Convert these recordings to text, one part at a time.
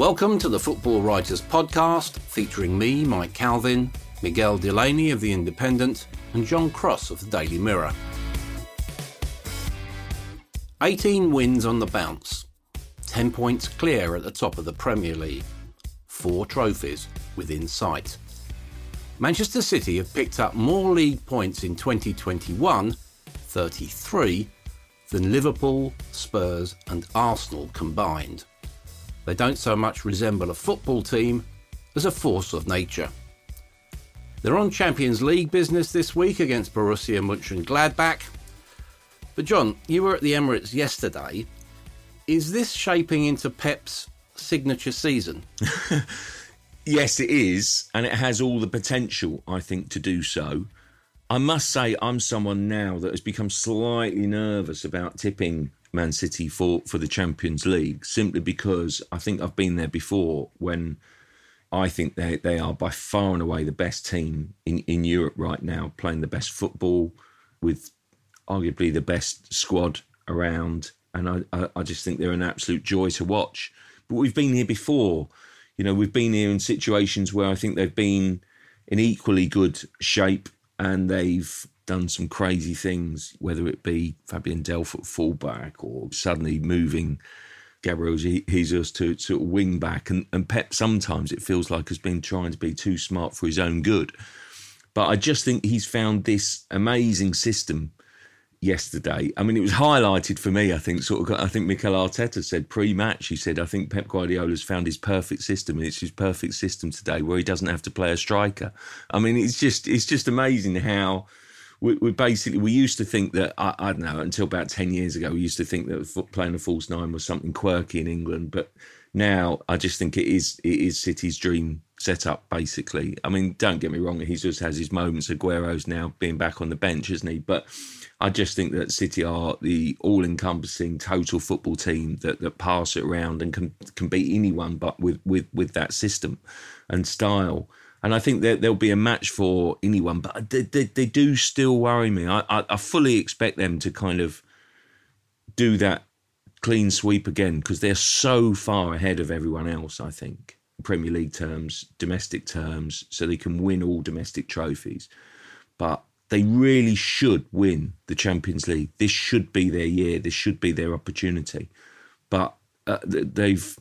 Welcome to the Football Writers Podcast, featuring me, Mike Calvin, Miguel Delaney of The Independent, and John Cross of the Daily Mirror. 18 wins on the bounce, 10 points clear at the top of the Premier League, four trophies within sight. Manchester City have picked up more league points in 2021, 33, than Liverpool, Spurs, and Arsenal combined. They don't so much resemble a football team as a force of nature. They're on Champions League business this week against Borussia Mönchengladbach. But John, you were at the Emirates yesterday. Is this shaping into Pep's signature season? Yes, it is, and it has all the potential, I think, to do so. I must say, I'm someone now that has become slightly nervous about tipping Man City for, for the Champions League, simply because I think I've been there before when I think they, they are by far and away the best team in, in Europe right now, playing the best football with arguably the best squad around. And I, I, I just think they're an absolute joy to watch. But we've been here before. You know, we've been here in situations where I think they've been in equally good shape and they've done some crazy things, whether it be Fabian Delph at fullback or suddenly moving Gabriel Jesus to, to wing back. And, and Pep sometimes it feels like has been trying to be too smart for his own good. But I just think he's found this amazing system yesterday. I mean, it was highlighted for me. I think sort of. I think Mikel Arteta said pre-match. He said, "I think Pep Guardiola's found his perfect system, and it's his perfect system today, where he doesn't have to play a striker." I mean, it's just it's just amazing how. We, we basically we used to think that I, I don't know until about ten years ago we used to think that playing a false nine was something quirky in England, but now I just think it is it is City's dream setup basically. I mean, don't get me wrong, he just has his moments. Aguero's now being back on the bench, isn't he? But I just think that City are the all-encompassing total football team that, that pass it around and can can beat anyone, but with with with that system and style. And I think that there'll be a match for anyone, but they, they, they do still worry me. I, I, I fully expect them to kind of do that clean sweep again because they're so far ahead of everyone else. I think Premier League terms, domestic terms, so they can win all domestic trophies. But they really should win the Champions League. This should be their year. This should be their opportunity. But uh, they've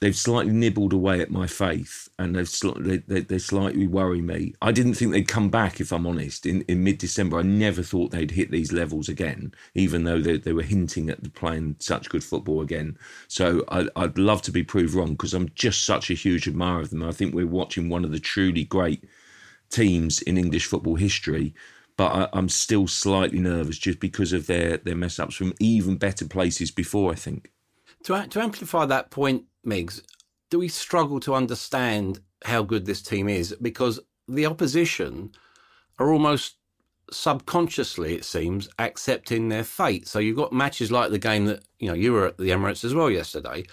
they've slightly nibbled away at my faith, and they've sl- they, they, they, slightly worry me. I didn't think they'd come back, if I'm honest. In in mid December, I never thought they'd hit these levels again, even though they, they were hinting at playing such good football again. So I, I'd love to be proved wrong because I'm just such a huge admirer of them. I think we're watching one of the truly great teams in English football history. But I, am still slightly nervous just because of their, their mess ups from even better places before, I think. To, to amplify that point, Do we struggle to understand how good this team is? Because the opposition are almost subconsciously, it seems, accepting their fate. So you've got matches like the game that, you know, you were at the Emirates as well yesterday,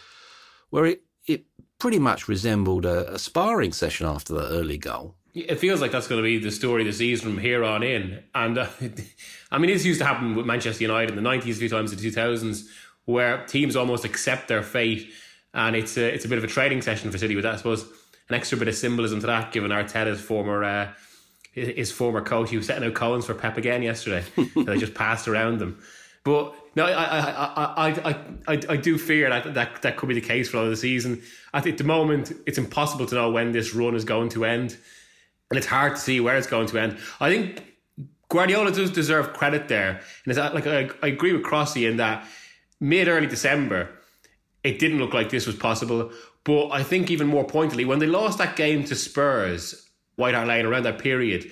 where it, it pretty much resembled a, a sparring session after the early goal. It feels like that's going to be the story of the season from here on in. And uh, I mean, this used to happen with Manchester United in the 90s, a few times in the 2000s, where teams almost accept their fate, and it's a, it's a bit of a trading session for City with that. I suppose an extra bit of symbolism to that, given Arteta's former uh, his former coach. He was setting out cones for Pep again yesterday. they just passed around them. But no, I I, I, I, I, I do fear that, that that could be the case for all of the season. I think at the moment it's impossible to know when this run is going to end, and it's hard to see where it's going to end. I think Guardiola does deserve credit there, and that like I, I agree with Crossy in that mid early December, it didn't look like this was possible. But I think even more pointedly, when they lost that game to Spurs, White Hart Lane around that period,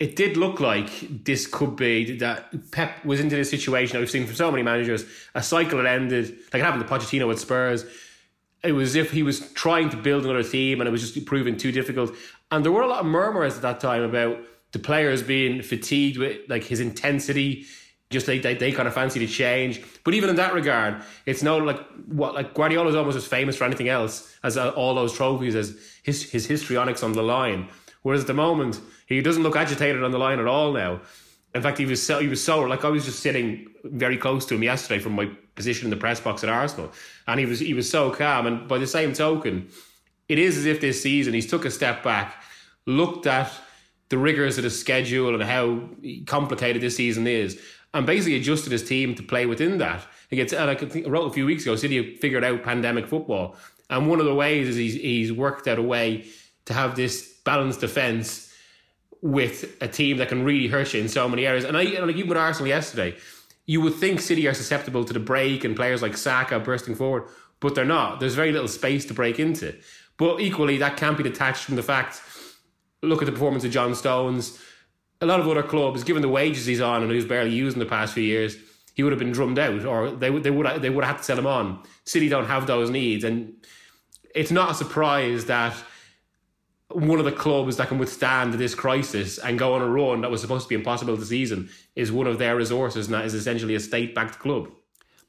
it did look like this could be that Pep was into this situation I've seen from so many managers. A cycle had ended, like it happened to Pochettino with Spurs. It was as if he was trying to build another team and it was just proving too difficult. And there were a lot of murmurs at that time about the players being fatigued with like his intensity, just they, they, they kind of fancy to change. But even in that regard, it's no like what like Guardiola's almost as famous for anything else as uh, all those trophies as his his histrionics on the line. Whereas at the moment, he doesn't look agitated on the line at all now. In fact, he was so he was so like I was just sitting very close to him yesterday from my position in the press box at Arsenal, and he was he was so calm. And by the same token, it is as if this season he's took a step back, looked at the rigors of the schedule and how complicated this season is, and basically adjusted his team to play within that. Like I, wrote a few weeks ago, City figured out pandemic football, and one of the ways is he's, he's worked out a way to have this balanced defence with a team that can really hurt you in so many areas. And I like even with Arsenal yesterday, you would think City are susceptible to the break and players like Saka bursting forward, but they're not. There's very little space to break into. But equally, that can't be detached from the fact. Look at the performance of John Stones a lot of other clubs, given the wages he's on and who's barely used in the past few years, he would have been drummed out, or they would they would they would have had to sell him on. City don't have those needs, and it's not a surprise that one of the clubs that can withstand this crisis and go on a run that was supposed to be impossible this season is one of their resources, and that is essentially a state-backed club.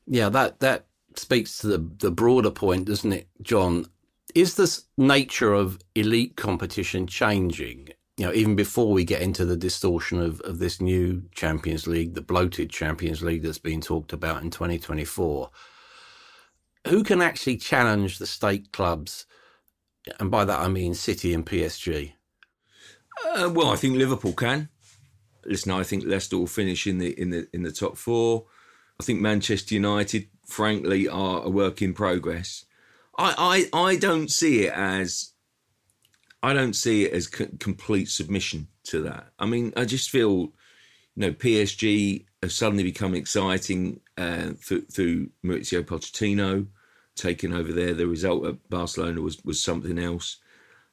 Yeah, that that speaks to the the broader point, doesn't it, John? Is this nature of elite competition changing? You know, even before we get into the distortion of, of this new Champions League, the bloated Champions League that's being talked about in 2024, who can actually challenge the state clubs? And by that I mean City and PSG. Uh, well, I think Liverpool can. Listen, I think Leicester will finish in the in the in the top four. I think Manchester United, frankly, are a work in progress. I I, I don't see it as I don't see it as complete submission to that. I mean, I just feel, you know, PSG have suddenly become exciting uh, through, through Mauricio Pochettino taking over there. The result at Barcelona was was something else.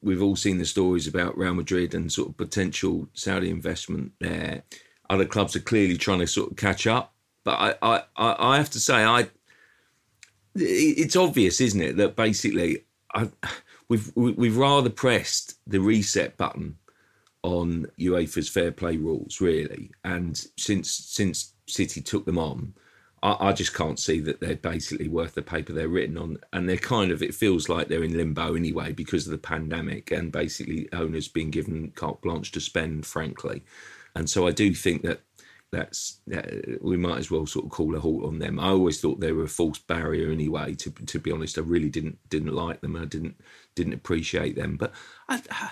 We've all seen the stories about Real Madrid and sort of potential Saudi investment there. Other clubs are clearly trying to sort of catch up, but I I, I have to say I. It's obvious, isn't it, that basically I we've we've rather pressed the reset button on UEFA's fair play rules, really. And since since City took them on, I, I, just can't see that they're basically worth the paper they're written on. And they're kind of it feels like they're in limbo anyway because of the pandemic and basically owners being given carte blanche to spend, frankly. And so I do think that that's uh, we might as well sort of call a halt on them. I always thought they were a false barrier anyway. To to be honest, I really didn't didn't like them. I didn't didn't appreciate them. But I,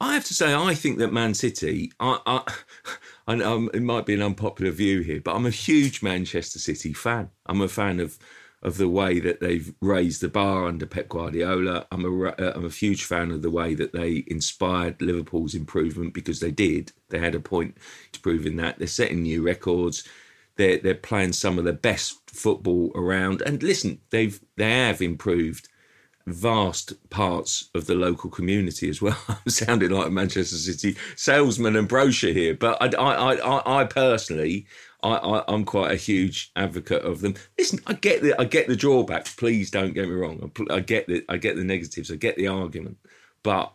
I have to say, I think that Man City. I, I, I know it might be an unpopular view here, but I'm a huge Manchester City fan. I'm a fan of of the way that they've raised the bar under Pep Guardiola. I'm a uh, I'm a huge fan of the way that they inspired Liverpool's improvement because they did. They had a point to proving that. They're setting new records. They're they're playing some of the best football around. And listen, they've they have improved vast parts of the local community as well. I'm sounding like a Manchester City salesman and brochure here, but I, I, I, I personally, I, I, am quite a huge advocate of them. Listen, I get the, I get the drawbacks. Please don't get me wrong. I, I get the, I get the negatives. I get the argument, but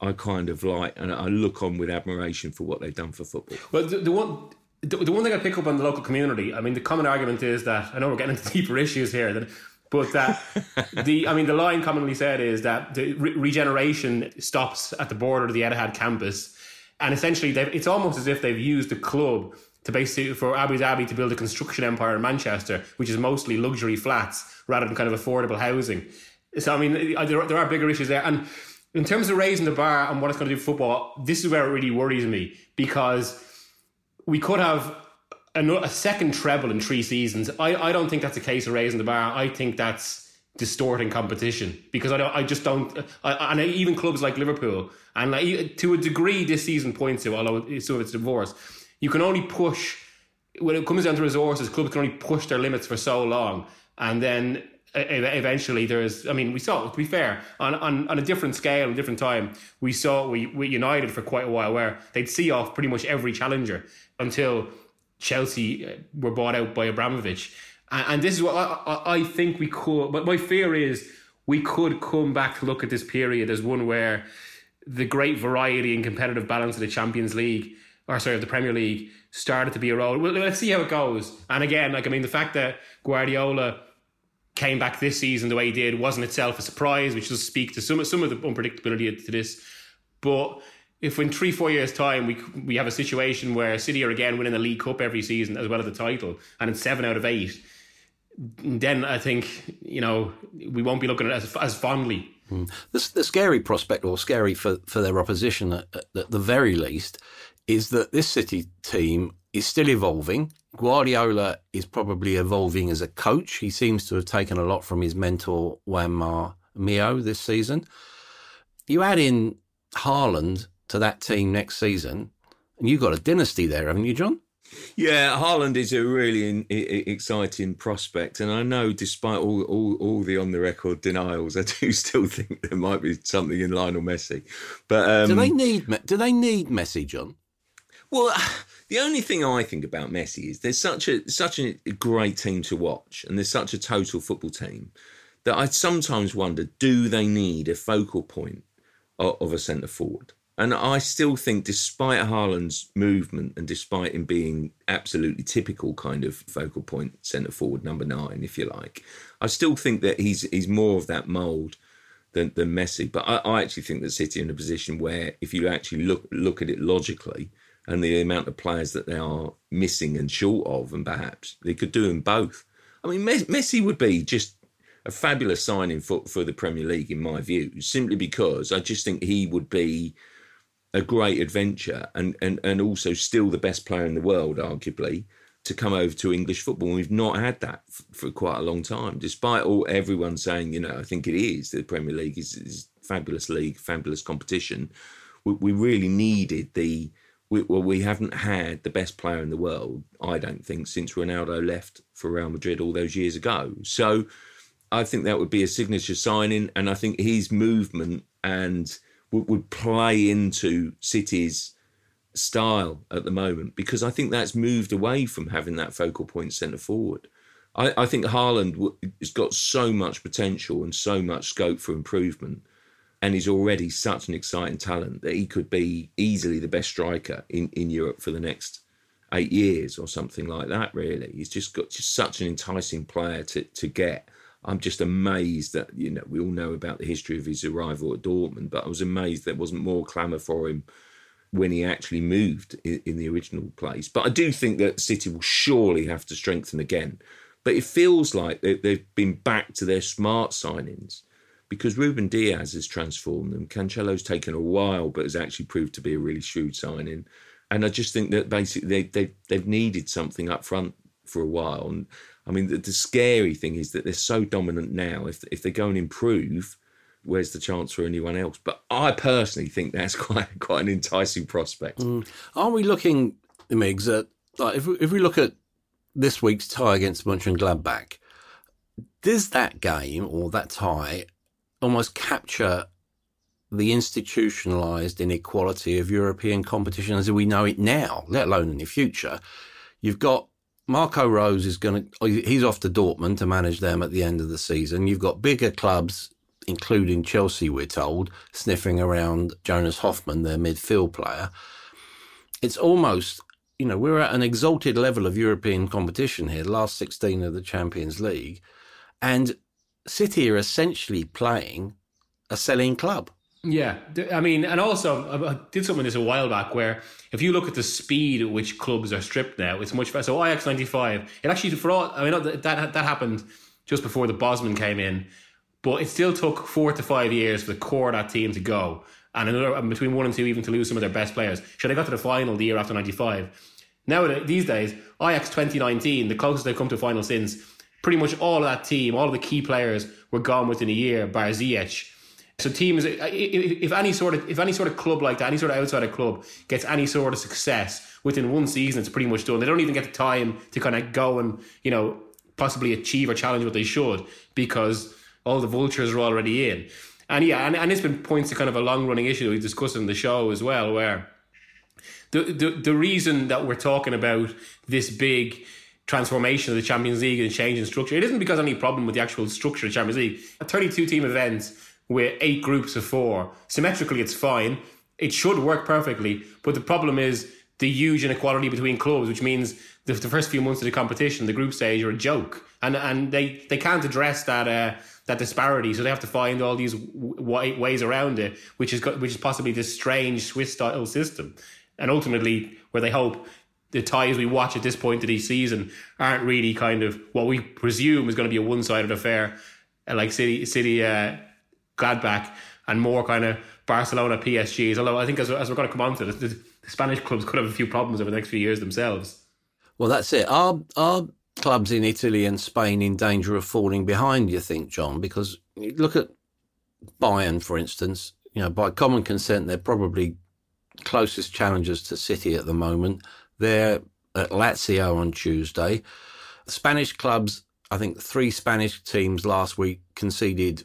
I kind of like, and I look on with admiration for what they've done for football. Well, the, the one. The, the one thing I pick up on the local community, I mean, the common argument is that I know we're getting into deeper issues here. That but that the, I mean, the line commonly said is that the re- regeneration stops at the border of the Etihad campus, and essentially, it's almost as if they've used the club to basically for Abu Dhabi to build a construction empire in Manchester, which is mostly luxury flats rather than kind of affordable housing. So I mean, uh, there, there are bigger issues there, and in terms of raising the bar and what it's going to do for football, this is where it really worries me because we could have a, a second treble in three seasons. I, I don't think that's a case of raising the bar. I think that's distorting competition because I don't, I just don't, I, and even clubs like Liverpool and like, to a degree this season points to, although it's so it's divorce, you can only push when it comes down to resources. Clubs can only push their limits for so long, and then eventually there's. I mean, we saw to be fair on on, on a different scale, a different time. We saw we, we United for quite a while where they'd see off pretty much every challenger until Chelsea uh, were bought out by Abramovich and, and this is what I, I think we could. But my fear is we could come back to look at this period as one where the great variety and competitive balance of the Champions League, or sorry, of the Premier League, started to be eroded. Well, let's see how it goes. And again, like I mean, the fact that Guardiola came back this season the way he did wasn't itself a surprise, which does speak to some some of the unpredictability to this. But if in three four years time we we have a situation where City are again winning the League Cup every season as well as the title, and in seven out of eight then I think you know we won't be looking at it as, as fondly. Mm. The, the, scary prospect, or scary for, for their opposition at, at the very least, is that this City team is still evolving. Guardiola is probably evolving as a coach. He seems to have taken a lot from his mentor Juanma Lillo this season. You add in Haaland to that team next season, and you've got a dynasty there, haven't you, John? Yeah, Haaland is a really in, in, exciting prospect, and I know, despite all, all, all the on the record denials, I do still think there might be something in Lionel Messi. But um, do they need do they need Messi, John? Well, the only thing I think about Messi is there's such a such a great team to watch, and there's such a total football team that I sometimes wonder: do they need a focal point of, of a centre forward? And I still think, despite Haaland's movement and despite him being absolutely typical kind of focal point centre forward number nine, if you like, I still think that he's he's more of that mould than, than Messi. But I, I actually think that City are in a position where, if you actually look look at it logically, and the amount of players that they are missing and short of, and perhaps they could do them both. I mean, Messi would be just a fabulous signing for for the Premier League, in my view, simply because I just think he would be a great adventure and, and, and also still the best player in the world, arguably, to come over to English football. We've not had that f- for quite a long time, despite all everyone saying, you know, I think it is the Premier League is, is fabulous league, fabulous competition. We, we really needed the we, well, we haven't had the best player in the world, I don't think, since Ronaldo left for Real Madrid all those years ago. So I think that would be a signature signing, and I think his movement and would, would play into City's style at the moment because I think that's moved away from having that focal point centre forward. I, I think Haaland has got so much potential and so much scope for improvement, and he's already such an exciting talent that he could be easily the best striker in, in Europe for the next eight years or something like that. Really, he's just got just such an enticing player to to get. I'm just amazed that you know we all know about the history of his arrival at Dortmund, but I was amazed there wasn't more clamour for him when he actually moved in, in, the original place. But I do think that City will surely have to strengthen again. But it feels like they've been back to their smart signings because Ruben Dias has transformed them. Cancelo's taken a while, but has actually proved to be a really shrewd signing. And I just think that basically they, they, they've needed something up front for a while. And I mean, the, the, scary thing is that they're so dominant now. If if they go and improve, where's the chance for anyone else? But I personally think that's quite quite an enticing prospect. Mm. Are we looking, Migs, at like if we, if we look at this week's tie against Mönchengladbach, does that game or that tie almost capture the institutionalized inequality of European competition as we know it now, let alone in the future? You've got Marco Rose is going to, oh, he's off to Dortmund to manage them at the end of the season. You've got bigger clubs, including Chelsea, we're told, sniffing around Jonas Hofmann, their midfield player. It's almost, you know, we're at an exalted level of European competition here, the last 16 of the Champions League. And City are essentially playing a selling club. Yeah, I mean, and also I did something this a while back where if you look at the speed at which clubs are stripped now, it's much faster. So Ajax ninety five, it actually for all I mean that that that happened just before the Bosman came in, but it still took four to five years for the core of that team to go, and another between one and two even to lose some of their best players. Should they got to the final the year after ninety five? Now these days, Ajax twenty nineteen, the closest they've come to a final since, pretty much all of that team, all of the key players were gone within a year, bar Ziyech so teams, if any sort of if any sort of club like that, any sort of outsider club gets any sort of success within one season, it's pretty much done. They don't even get the time to kind of go and you know possibly achieve or challenge what they should because all the vultures are already in. And yeah, and, and it's been points to kind of a long running issue we discussed in the show as well, where the, the the reason that we're talking about this big transformation of the Champions League and change in structure, it isn't because any problem with the actual structure of the Champions League. A 32 team event with eight groups of four. Symmetrically, it's fine. It should work perfectly. But the problem is the huge inequality between clubs, which means the, the first few months of the competition, the group stage, are a joke, and and they, they can't address that uh, that disparity. So they have to find all these w- ways around it, which is which is possibly this strange Swiss style system, and ultimately where they hope the ties we watch at this point of the season aren't really kind of what we presume is going to be a one sided affair, like City City. Uh, Gladbach and more kind of Barcelona PSGs. Although I think as, as we're going to come on to, the, the Spanish clubs could have a few problems over the next few years themselves. Well, that's it. Are are clubs in Italy and Spain in danger of falling behind? You think, John? Because look at Bayern, for instance. You know, by common consent, they're probably closest challengers to City at the moment. They're at Lazio on Tuesday. Spanish clubs, I think three Spanish teams last week conceded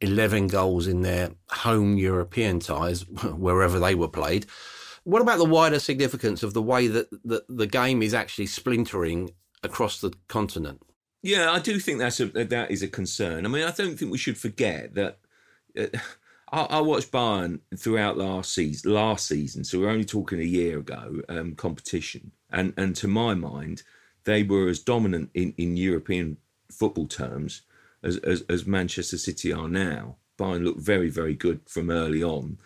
11 goals in their home European ties, wherever they were played. What about the wider significance of the way that the, the game is actually splintering across the continent? Yeah, I do think that's a, that is a concern. I mean, I don't think we should forget that. Uh, I, I, watched Bayern throughout last season. Last season, so we're only talking a year ago. Um, competition, and and to my mind, they were as dominant in, in European football terms as, as, as Manchester City are now. Bayern looked very, very good from early on.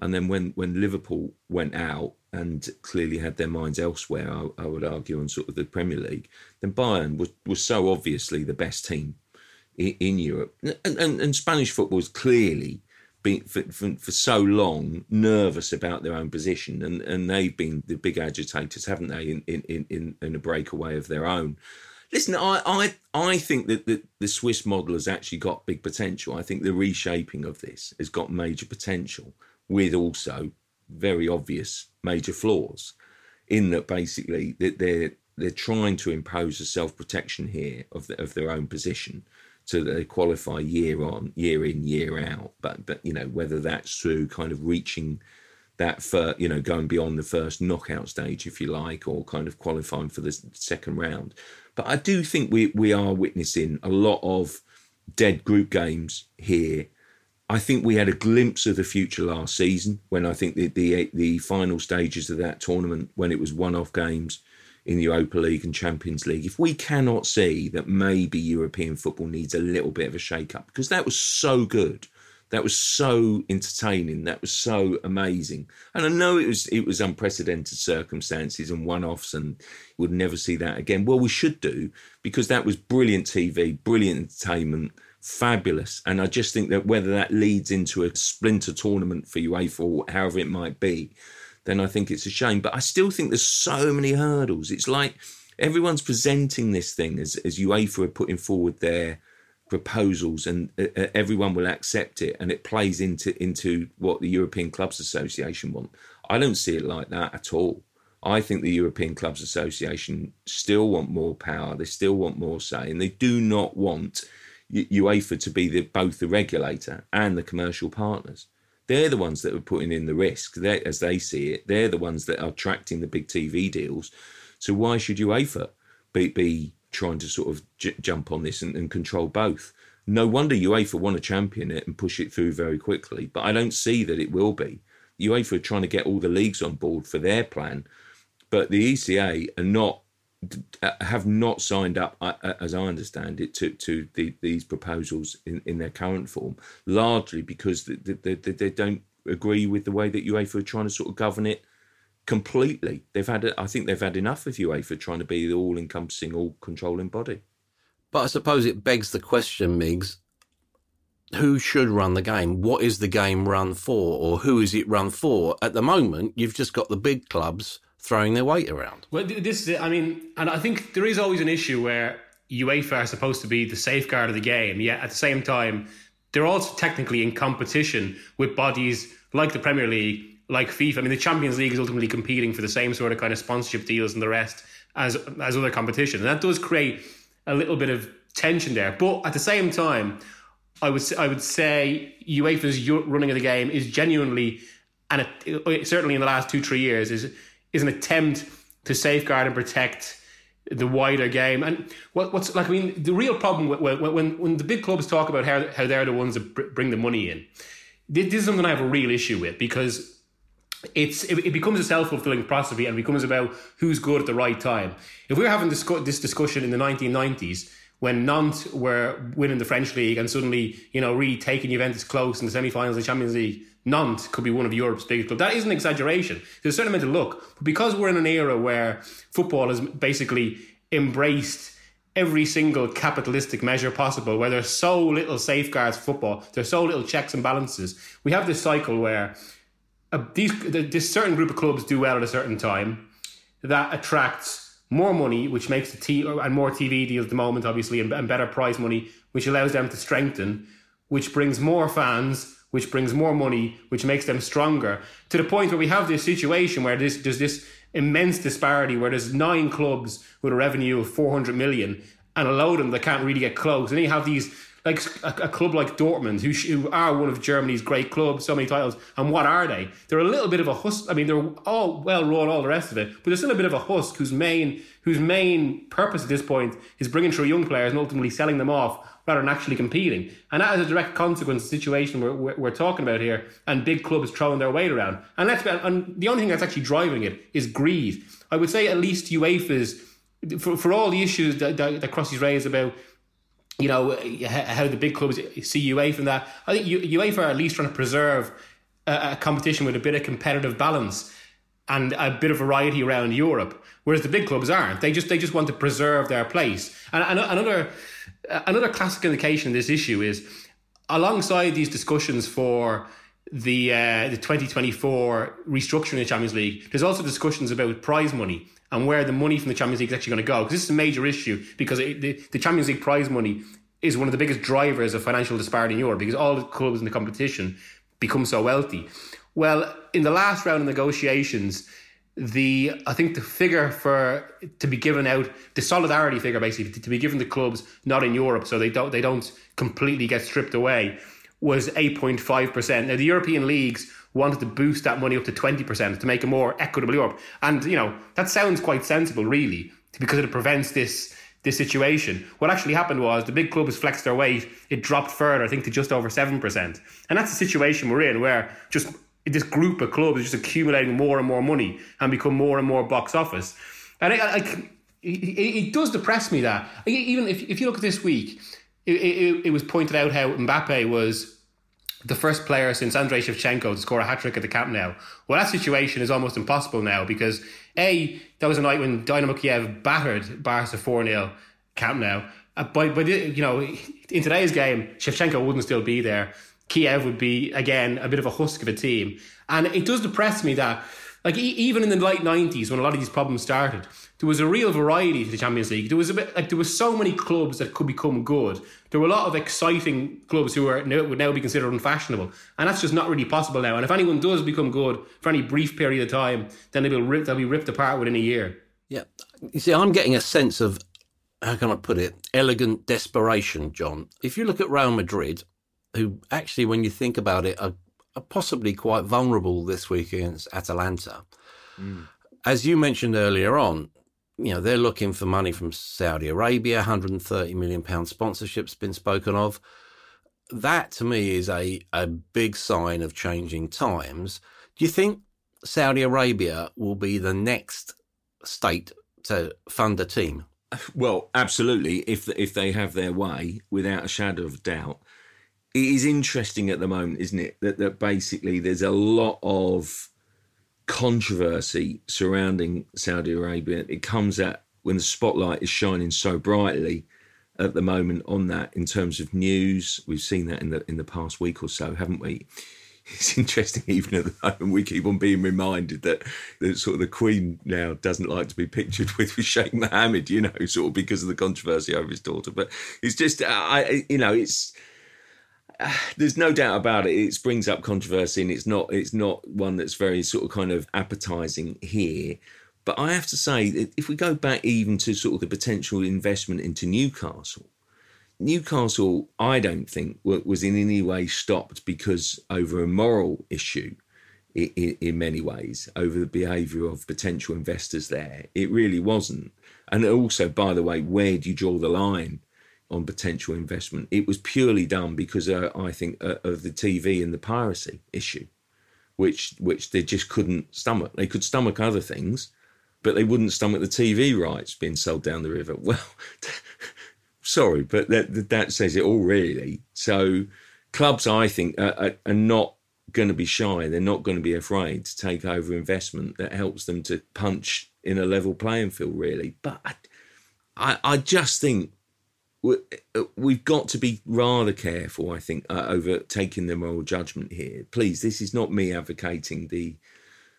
And then when, when Liverpool went out and clearly had their minds elsewhere, I, I would argue, on sort of the Premier League, then Bayern was, was so obviously the best team in, Europe. And, and, and, Spanish football is clearly been for, for, for, so long nervous about their own position. And, and they've been the big agitators, haven't they, in, in, in, in a breakaway of their own. Listen, I, I, I think that the, the Swiss model has actually got big potential. I think the reshaping of this has got major potential, with also very obvious major flaws, in that basically that they're they're trying to impose a self protection here of the, of their own position, so they uh, qualify year on, year in, year out. But but you know whether that's through kind of reaching that for you know going beyond the first knockout stage, if you like, or kind of qualifying for the second round. But I do think we, we are witnessing a lot of dead group games here. I think we had a glimpse of the future last season when I think the the, the final stages of that tournament when it was one-off games in the Europa League and Champions League. If we cannot see that maybe European football needs a little bit of a shake-up because that was so good that was so entertaining. That was so amazing. And I know it was it was unprecedented circumstances and one-offs, and would never see that again. Well, we should do because that was brilliant TV, brilliant entertainment, fabulous. And I just think that whether that leads into a splinter tournament for UEFA or however it might be, then I think it's a shame. But I still think there's so many hurdles. It's like everyone's presenting this thing as as UEFA are putting forward their proposals and uh, uh, everyone will accept it and it plays into into what the European Clubs Association want. I don't see it like that at all. I think the European Clubs Association still want more power. They still want more say, and they do not want UEFA to be the, both the regulator and the commercial partners. They're the ones that are putting in the risk, they as they see it. They're the ones that are attracting the big TV deals. So why should UEFA be, be trying to sort of j- jump on this and, and, control both. No wonder UEFA want to champion it and push it through very quickly, but I don't see that it will be. UEFA are trying to get all the leagues on board for their plan, but the ECA are not have not signed up, as I understand it, to to the, these proposals in, in their current form, largely because they, they, they, don't agree with the way that UEFA are trying to sort of govern it completely. They've had, I think, they've had enough of UEFA trying to be the all-encompassing, all-controlling body. But I suppose it begs the question, Migs. Who should run the game? What is the game run for, or who is it run for? At the moment, you've just got the big clubs throwing their weight around. Well, this is. I mean, and I think there is always an issue where UEFA are supposed to be the safeguard of the game, yet at the same time, they're also technically in competition with bodies like the Premier League, like FIFA. I mean, the Champions League is ultimately competing for the same sort of kind of sponsorship deals and the rest as as other competition, and that does create a little bit of tension there. But at the same time, I would I would say UEFA's running of the game is genuinely, and it, certainly in the last two three years is is an attempt to safeguard and protect the wider game. And what, what's like, I mean, the real problem when, when, when the big clubs talk about how, how they're the ones that bring the money in, this is something I have a real issue with because it's it, it becomes a self fulfilling prophecy and becomes about who's good at the right time. If we were having this, this discussion in the 1990s when Nantes were winning the French league and suddenly you know really taking Juventus close in the semi-finals of the Champions League, Nantes could be one of Europe's biggest clubs. That is an exaggeration. There's a certain amount of luck, but because we're in an era where football has basically embraced every single capitalistic measure possible, where there's so little safeguards for football, there's so little checks and balances. We have this cycle where uh, these this certain group of clubs do well at a certain time that attracts more money, which makes the T and more TV deals at the moment, obviously, and, and better prize money, which allows them to strengthen, which brings more fans, which brings more money, which makes them stronger. To the point where we have this situation where this, there's this immense disparity where there's nine clubs with a revenue of 400 million and a load of them that can't really get close. And then you have these like a, a, club like Dortmund, who, who are one of Germany's great clubs, so many titles. And what are they? They're a little bit of a husk. I mean, they're all well run, all the rest of it, but they're still a bit of a husk whose main whose main purpose at this point is bringing through young players and ultimately selling them off rather than actually competing. And that is a direct consequence of the situation we're, we're, we're talking about here, and big clubs throwing their weight around. And that's and the only thing that's actually driving it is greed. I would say at least UEFA's for, for all the issues that, that, that Crossy's raised about you know how the big clubs see UEFA from that. I think UEFA are at least trying to preserve a, a, competition with a bit of competitive balance and a bit of variety around Europe, whereas the big clubs aren't. They just they just want to preserve their place. And, another another classic indication of this issue is alongside these discussions for the uh, the 2024 restructuring of the Champions League, there's also discussions about prize money and where the money from the Champions League is actually going to go. Because this is a major issue because it, the, the Champions League prize money is one of the biggest drivers of financial disparity in Europe because all the clubs in the competition become so wealthy. Well, in the last round of negotiations, the I think the figure for to be given out, the solidarity figure basically to, to be given to clubs not in Europe, so they don't they don't completely get stripped away, was eight point five percent. Now the European leagues wanted to boost that money up to 20% to make a more equitable Europe. And, you know, that sounds quite sensible, really, because it prevents this this situation. What actually happened was the big clubs flexed their weight. It dropped further, I think, to just over 7%. And that's the situation we're in, where just this group of clubs is just accumulating more and more money and become more and more box office. And I, I, it, it, does depress me that, even if, if you look at this week, it, it, it was pointed out how Mbappe was the first player since Andrei Shevchenko to score a hat trick at the Camp Nou. Well, that situation is almost impossible now because A, that was a night when Dynamo Kiev battered Barca 4 0 Camp Nou. Uh, but, but, you know, in today's game, Shevchenko wouldn't still be there. Kiev would be, again, a bit of a husk of a team. And it does depress me that like even in the late nineties, when a lot of these problems started, there was a real variety to the Champions League. There was a bit like there was so many clubs that could become good. There were a lot of exciting clubs who are now, would now be considered unfashionable, and that's just not really possible now. And if anyone does become good for any brief period of time, then they will rip, they'll be ripped apart within a year. Yeah, you see, I'm getting a sense of how can I put it? Elegant desperation, John. If you look at Real Madrid, who actually, when you think about it, are are possibly quite vulnerable this week against Atalanta. Mm. As you mentioned earlier on, you know, they're looking for money from Saudi Arabia, 130 million pound sponsorship's been spoken of. That to me is a, a big sign of changing times. Do you think Saudi Arabia will be the next state to fund a team? Well, absolutely. If if they have their way, without a shadow of doubt, it is interesting at the moment, isn't it? That that basically there's a lot of controversy surrounding Saudi Arabia. It comes at when the spotlight is shining so brightly at the moment on that in terms of news. We've seen that in the in the past week or so, haven't we? It's interesting, even at the moment, we keep on being reminded that, that sort of the Queen now doesn't like to be pictured with, with Sheikh Mohammed, you know, sort of because of the controversy over his daughter. But it's just, I, you know, it's there's no doubt about it. It brings up controversy, and it's not it's not one that's very sort of kind of appetizing here. But I have to say, if we go back even to sort of the potential investment into Newcastle, Newcastle, I don't think was in any way stopped because over a moral issue. In, many ways, over the behaviour of potential investors there, it really wasn't. And also, by the way, where do you draw the line on potential investment? It was purely done because uh, I think uh, of the TV and the piracy issue, which which they just couldn't stomach. They could stomach other things, but they wouldn't stomach the TV rights being sold down the river. Well, sorry, but that that says it all, really. So clubs, I think, are, are not going to be shy. They're not going to be afraid to take over investment that helps them to punch in a level playing field, really. But I, I, I just think we've got to be rather careful, I think, uh, over taking the moral judgment here. Please, this is not me advocating the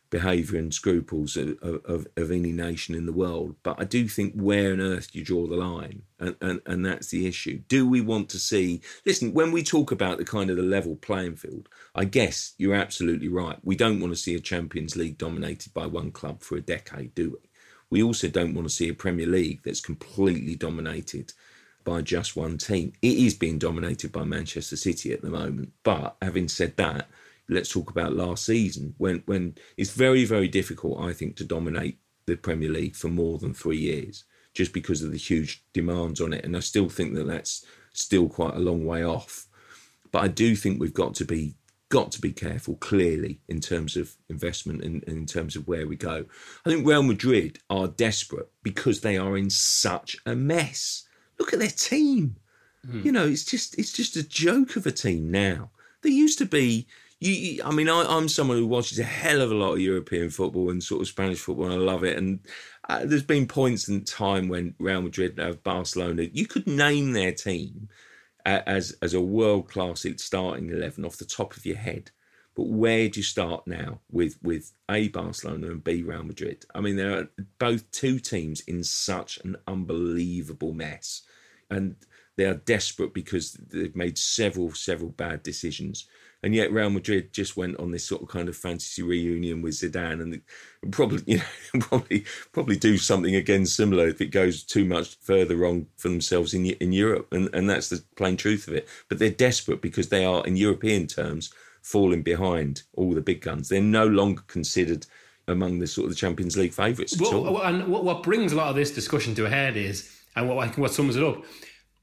behaviour and scruples of, of, of, any nation in the world. But I do think where on earth do you draw the line? And, and, and that's the issue. Do we want to see, listen, when we talk about the kind of the level playing field, I guess you're absolutely right. We don't want to see a Champions League dominated by one club for a decade, do we? We also don't want to see a Premier League that's completely dominated by just one team. It is being dominated by Manchester City at the moment. But having said that, let's talk about last season when when it's very very difficult I think to dominate the Premier League for more than three years just because of the huge demands on it and I still think that that's still quite a long way off but I do think we've got to be got to be careful clearly in terms of investment and, and in terms of where we go I think Real Madrid are desperate because they are in such a mess look at their team mm. you know it's just it's just a joke of a team now there used to be you, I mean, I, am someone who watches a hell of a lot of European football and sort of Spanish football, and I love it. And uh, there's been points in time when Real Madrid have Barcelona, you could name their team uh, as as a world class starting eleven off the top of your head. But where do you start now with with A Barcelona and B Real Madrid? I mean, there are both two teams in such an unbelievable mess, and they are desperate because they've made several several bad decisions and yet Real Madrid just went on this sort of kind of fantasy reunion with Zidane, and probably you know probably probably do something again similar if it goes too much further wrong for themselves in in Europe, and and that's the plain truth of it. But they're desperate because they are, in European terms, falling behind all the big guns. They're no longer considered among the sort of the Champions League favourites. At well, all. and what brings a lot of this discussion to a head is, and what what sums it up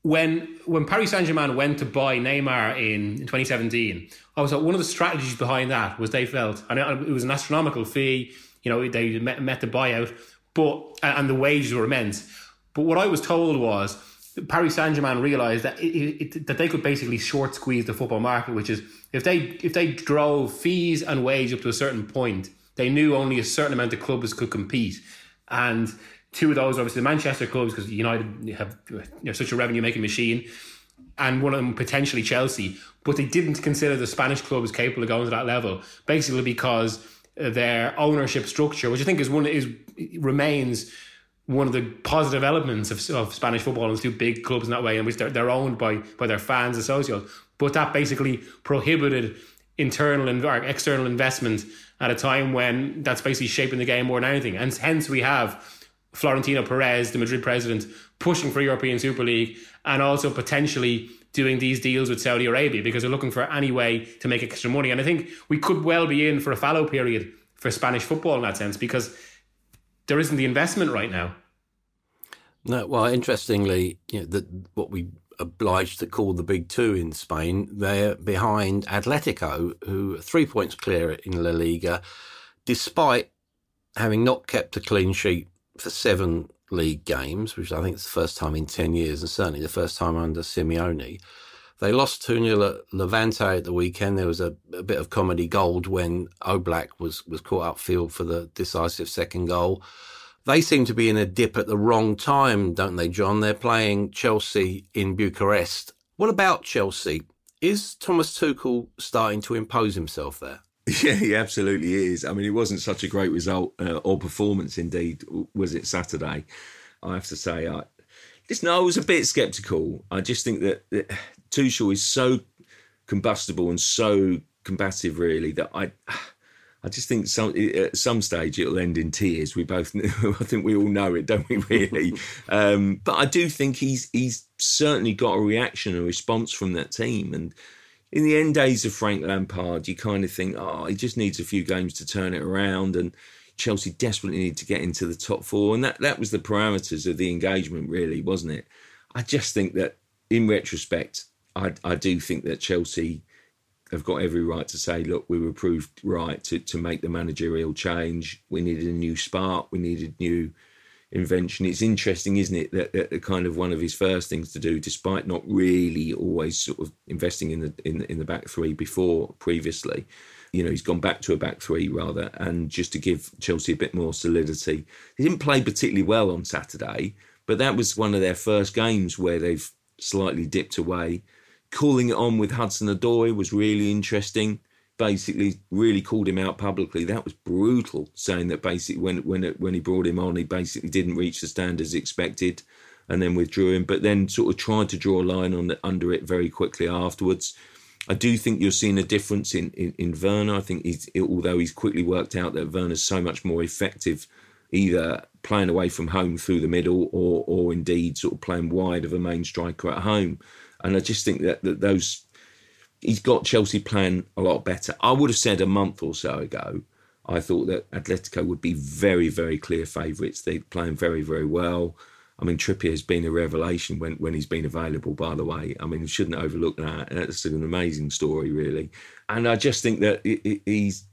when when Paris Saint Germain went to buy Neymar in, in 2017, I was like, one of the strategies behind that was they felt, and it was an astronomical fee. You know, they met, met the buyout, but and the wages were immense. But what I was told was Paris Saint Germain realised that it, it, that they could basically short squeeze the football market, which is if they if they drove fees and wage up to a certain point, they knew only a certain amount of clubs could compete, and Two of those, obviously, the Manchester clubs, because United have you know, such a revenue making machine, and one of them potentially Chelsea. But they didn't consider the Spanish clubs capable of going to that level, basically because their ownership structure, which I think is one is remains one of the positive elements of, of Spanish football is two big clubs in that way, in which they're, they're owned by by their fans and socios. But that basically prohibited internal and external investment at a time when that's basically shaping the game more than anything. And hence we have Florentino Perez, the Madrid president, pushing for European Super League and also potentially doing these deals with Saudi Arabia because they're looking for any way to make extra money. And I think we could well be in for a fallow period for Spanish football in that sense because there isn't the investment right now. No, well, interestingly, you know, the, what we obliged to call the big two in Spain, they're behind Atletico, who are three points clear in La Liga, despite having not kept a clean sheet for seven League games, which I think is the first time in 10 years, and certainly the first time under Simeone. They lost 2 0 at Levante at the weekend. There was a, a, bit of comedy gold when Oblak was, was caught upfield for the decisive second goal. They seem to be in a dip at the wrong time, don't they, John? They're playing Chelsea in Bucharest. What about Chelsea? Is Thomas Tuchel starting to impose himself there? Yeah, he absolutely is. I mean, it wasn't such a great result uh, or performance, indeed, was it Saturday? I have to say, I listen. I was a bit sceptical. I just think that, that Tuchel is so combustible and so combative, really, that I. I just think some at some stage it'll end in tears. We both, I think we all know it, don't we? Really, um, but I do think he's he's certainly got a reaction, a response from that team, and in the end days of Frank Lampard, you kind of think, oh, he just needs a few games to turn it around, and Chelsea desperately need to get into the top four, and that that was the parameters of the engagement, really, wasn't it? I just think that in retrospect, I I do think that Chelsea have got every right to say, look, we were proved right to, to make the managerial change. We needed a new spark. We needed new invention. It's interesting, isn't it, that, that kind of one of his first things to do, despite not really always sort of investing in the in, in the back three before previously. You know, he's gone back to a back three rather, and just to give Chelsea a bit more solidity. He didn't play particularly well on Saturday, but that was one of their first games where they've slightly dipped away calling it on with Hudson Odoi was really interesting. Basically, really called him out publicly. That was brutal, saying that basically when when when he brought him on, he basically didn't reach the standards expected, and then withdrew him. But then sort of tried to draw a line on the, under it very quickly afterwards. I do think you're seeing a difference in, in, in Werner. I think he's, although he's quickly worked out that Werner's so much more effective either playing away from home through the middle or, or indeed sort of playing wide of a main striker at home. And I just think that, that those he's got Chelsea playing a lot better. I would have said a month or so ago, I thought that Atletico would be very, very clear favourites. They're playing very, very well. I mean, Trippier has been a revelation when, when he's been available, by the way. I mean, you shouldn't overlook that. That's an amazing story, really. And I just think that he's,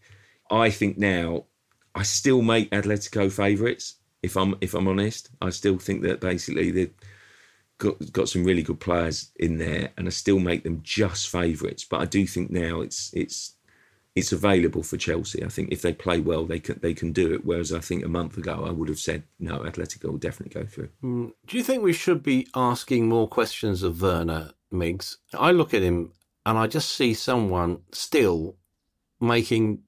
I think now, I still make Atletico favourites, if I'm if I'm honest. I still think that basically the got got some really good players in there, and I still make them just favourites. But I do think now it's it's it's available for Chelsea. I think if they play well, they can they can do it. Whereas I think a month ago I would have said no, Atletico will definitely go through. Mm. Do you think we should be asking more questions of Werner Miggs? I look at him and I just see someone still making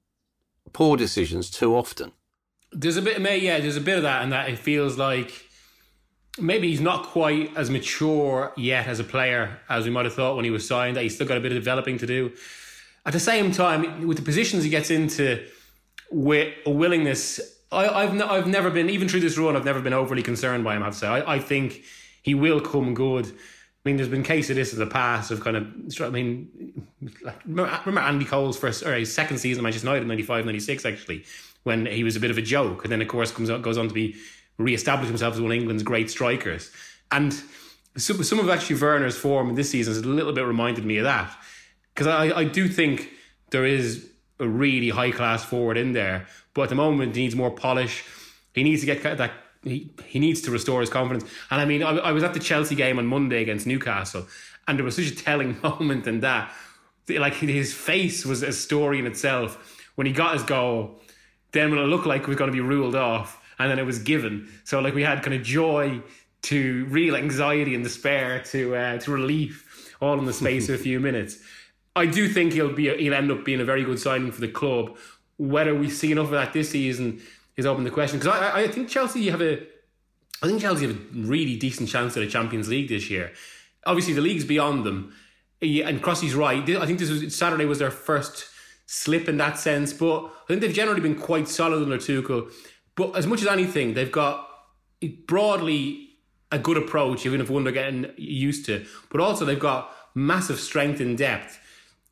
poor decisions too often. There's a bit of me, yeah. There's a bit of that, and that it feels like maybe he's not quite as mature yet as a player as we might have thought when he was signed. That he's still got a bit of developing to do. At the same time, with the positions he gets into, with a willingness, I, have n- I've never been even through this run. I've never been overly concerned by him. I have to say, I, I think he will come good. I mean, there's been cases of this in the past of kind of, I mean, like, remember Andy Cole's first or his second season at Manchester United, 95, 96, actually, when he was a bit of a joke. And then, of course, comes on, goes on to be re-establish himself as one of England's great strikers. And some, of actually Werner's form in this season has a little bit reminded me of that. Because I, I do think there is a really high class forward in there, but at the moment he needs more polish. He needs to get that. He, he needs to restore his confidence. And I mean, I, I was at the Chelsea game on Monday against Newcastle, and there was such a telling moment in that. Like his face was a story in itself. When he got his goal, then when it looked like it was going to be ruled off, and then it was given. So like we had kind of joy to real anxiety and despair to uh, to relief all in the space of a few minutes. I do think he'll be he'll end up being a very good signing for the club. Whether we see enough of that this season is open to question because I, I think Chelsea have a I think Chelsea have a really decent chance at a Champions League this year. Obviously, the league's beyond them, and Crossy's right. I think this was Saturday was their first slip in that sense, but I think they've generally been quite solid under Tuchel. But as much as anything, they've got broadly a good approach, even if one they're getting used to. But also, they've got massive strength and depth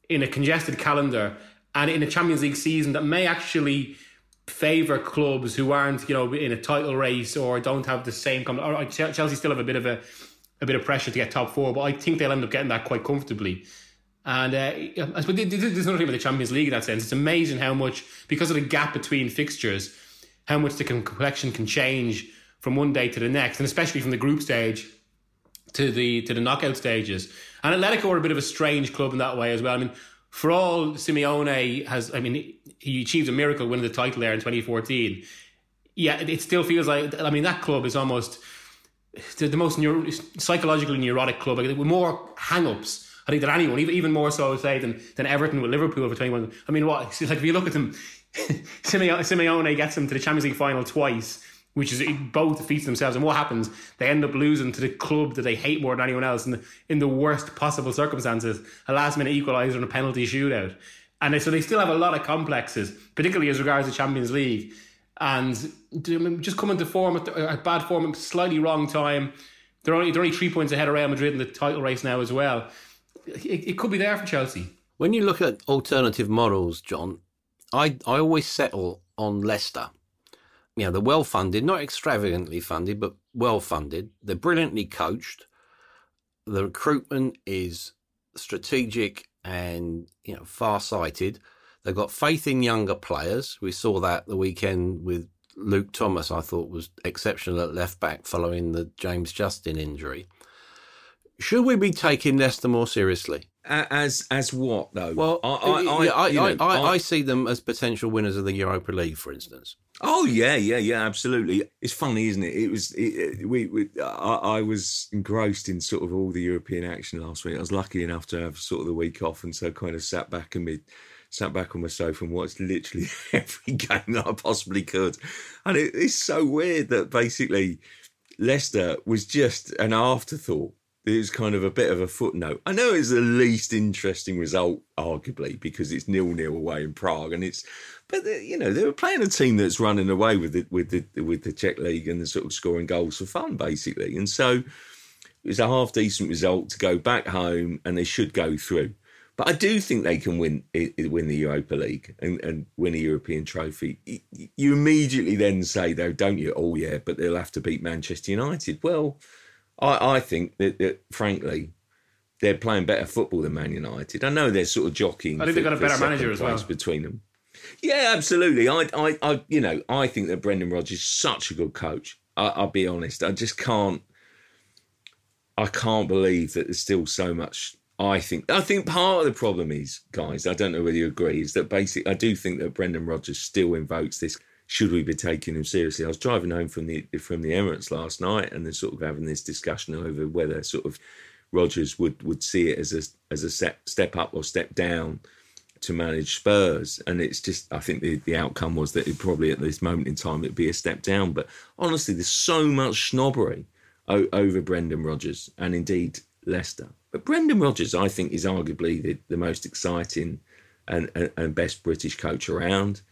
in a congested calendar and in a Champions League season that may actually favour clubs who aren't, you know, in a title race or don't have the same. Or Chelsea still have a bit of a a bit of pressure to get top four, but I think they'll end up getting that quite comfortably. And uh, there's another thing about the Champions League in that sense. It's amazing how much because of the gap between fixtures how much the complexion can change from one day to the next, and especially from the group stage to the to the knockout stages. And Atletico are a bit of a strange club in that way as well. I mean, for all Simeone has, I mean, he achieved a miracle winning the title there in 2014. Yeah, it still feels like, I mean, that club is almost the, the most neuro, psychologically neurotic club. with more hang ups, I think, than anyone, even, even more so, I would say, than, than Everton with Liverpool for 21. I mean, what? Like if you look at them, Simeone, gets them to the Champions League final twice which is both defeats themselves. And what happens? They end up losing to the club that they hate more than anyone else in the, in the worst possible circumstances. A last minute equaliser and a penalty shootout. And so they still have a lot of complexes, particularly as regards the Champions League. And just coming to form at, bad form at slightly wrong time. They're only, they're only three points ahead of Real Madrid in the title race now as well. It, it could be there for Chelsea. When you look at alternative models, John, I, I always settle on Leicester you know, they're well funded, not extravagantly funded, but well funded. They're brilliantly coached. The recruitment is strategic and you know far sighted. They've got faith in younger players. We saw that the weekend with Luke Thomas. I thought was exceptional at left back following the James Justin injury. Should we be taking Leicester more seriously? As as what though? Well, I I, I, I, I, I see them as potential winners of the Europa League, for instance. Oh yeah, yeah, yeah, absolutely. It's funny, isn't it? It was it, we, we I, I, was engrossed in sort of all the European action last week. I was lucky enough to have sort of the week off, and so kind of sat back and me sat back on my sofa and watched literally every game that I possibly could. And it, it's so weird that basically Leicester was just an afterthought was kind of a bit of a footnote. I know it's the least interesting result, arguably, because it's nil nil away in Prague, and it's, but you know they were playing a team that's running away with it with the with the Czech league and the sort of scoring goals for fun, basically, and so it was a half decent result to go back home, and they should go through. But I do think they can win win the Europa League and, and win a European trophy. You immediately then say, though, don't you? Oh yeah, but they'll have to beat Manchester United. Well I, I think that, that, frankly, they're playing better football than Man United. I know they're sort of jockeying. I think they've got a better manager as well between them. Yeah, absolutely. I, I, I, you know, I think that Brendan Rodgers is such a good coach. I, I'll be honest. I just can't. I can't believe that there's still so much. I think. I think part of the problem is, guys. I don't know whether you agree. Is that basically? I do think that Brendan Rodgers still invokes this should we be taking him seriously? I was driving home from the from the Emirates last night, and they're sort of having this discussion over whether sort of Rodgers would would see it as a as a step step up or step down to manage Spurs, and it's just I think the the outcome was that it probably at this moment in time it'd be a step down. But honestly, there's so much snobbery o- over Brendan Rodgers and indeed Leicester. But Brendan Rodgers, I think, is arguably the, the most exciting and, and, and best British coach around.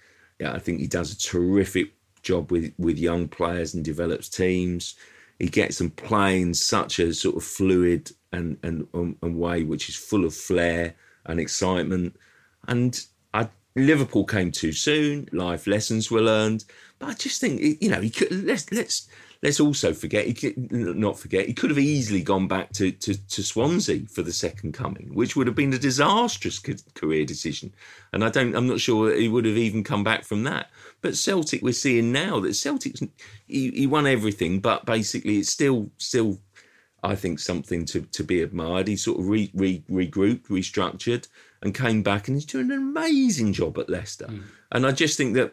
Yeah, I think he does a terrific job with with young players and develops teams. He gets them playing such a sort of fluid and and, um, and way which is full of flair and excitement. And I, Liverpool came too soon. Life lessons were learned, but I just think you know he could let's let's let's also forget he could, not forget he could have easily gone back to, to, to Swansea for the second coming, which would have been a disastrous career decision. And I don't, I'm not sure he would have even come back from that. But Celtic, we're seeing now that Celtic, he, he won everything, but basically it's still still. I think something to, to be admired. He sort of re, re, regrouped, restructured, and came back, and he's doing an amazing job at Leicester. Mm. And I just think that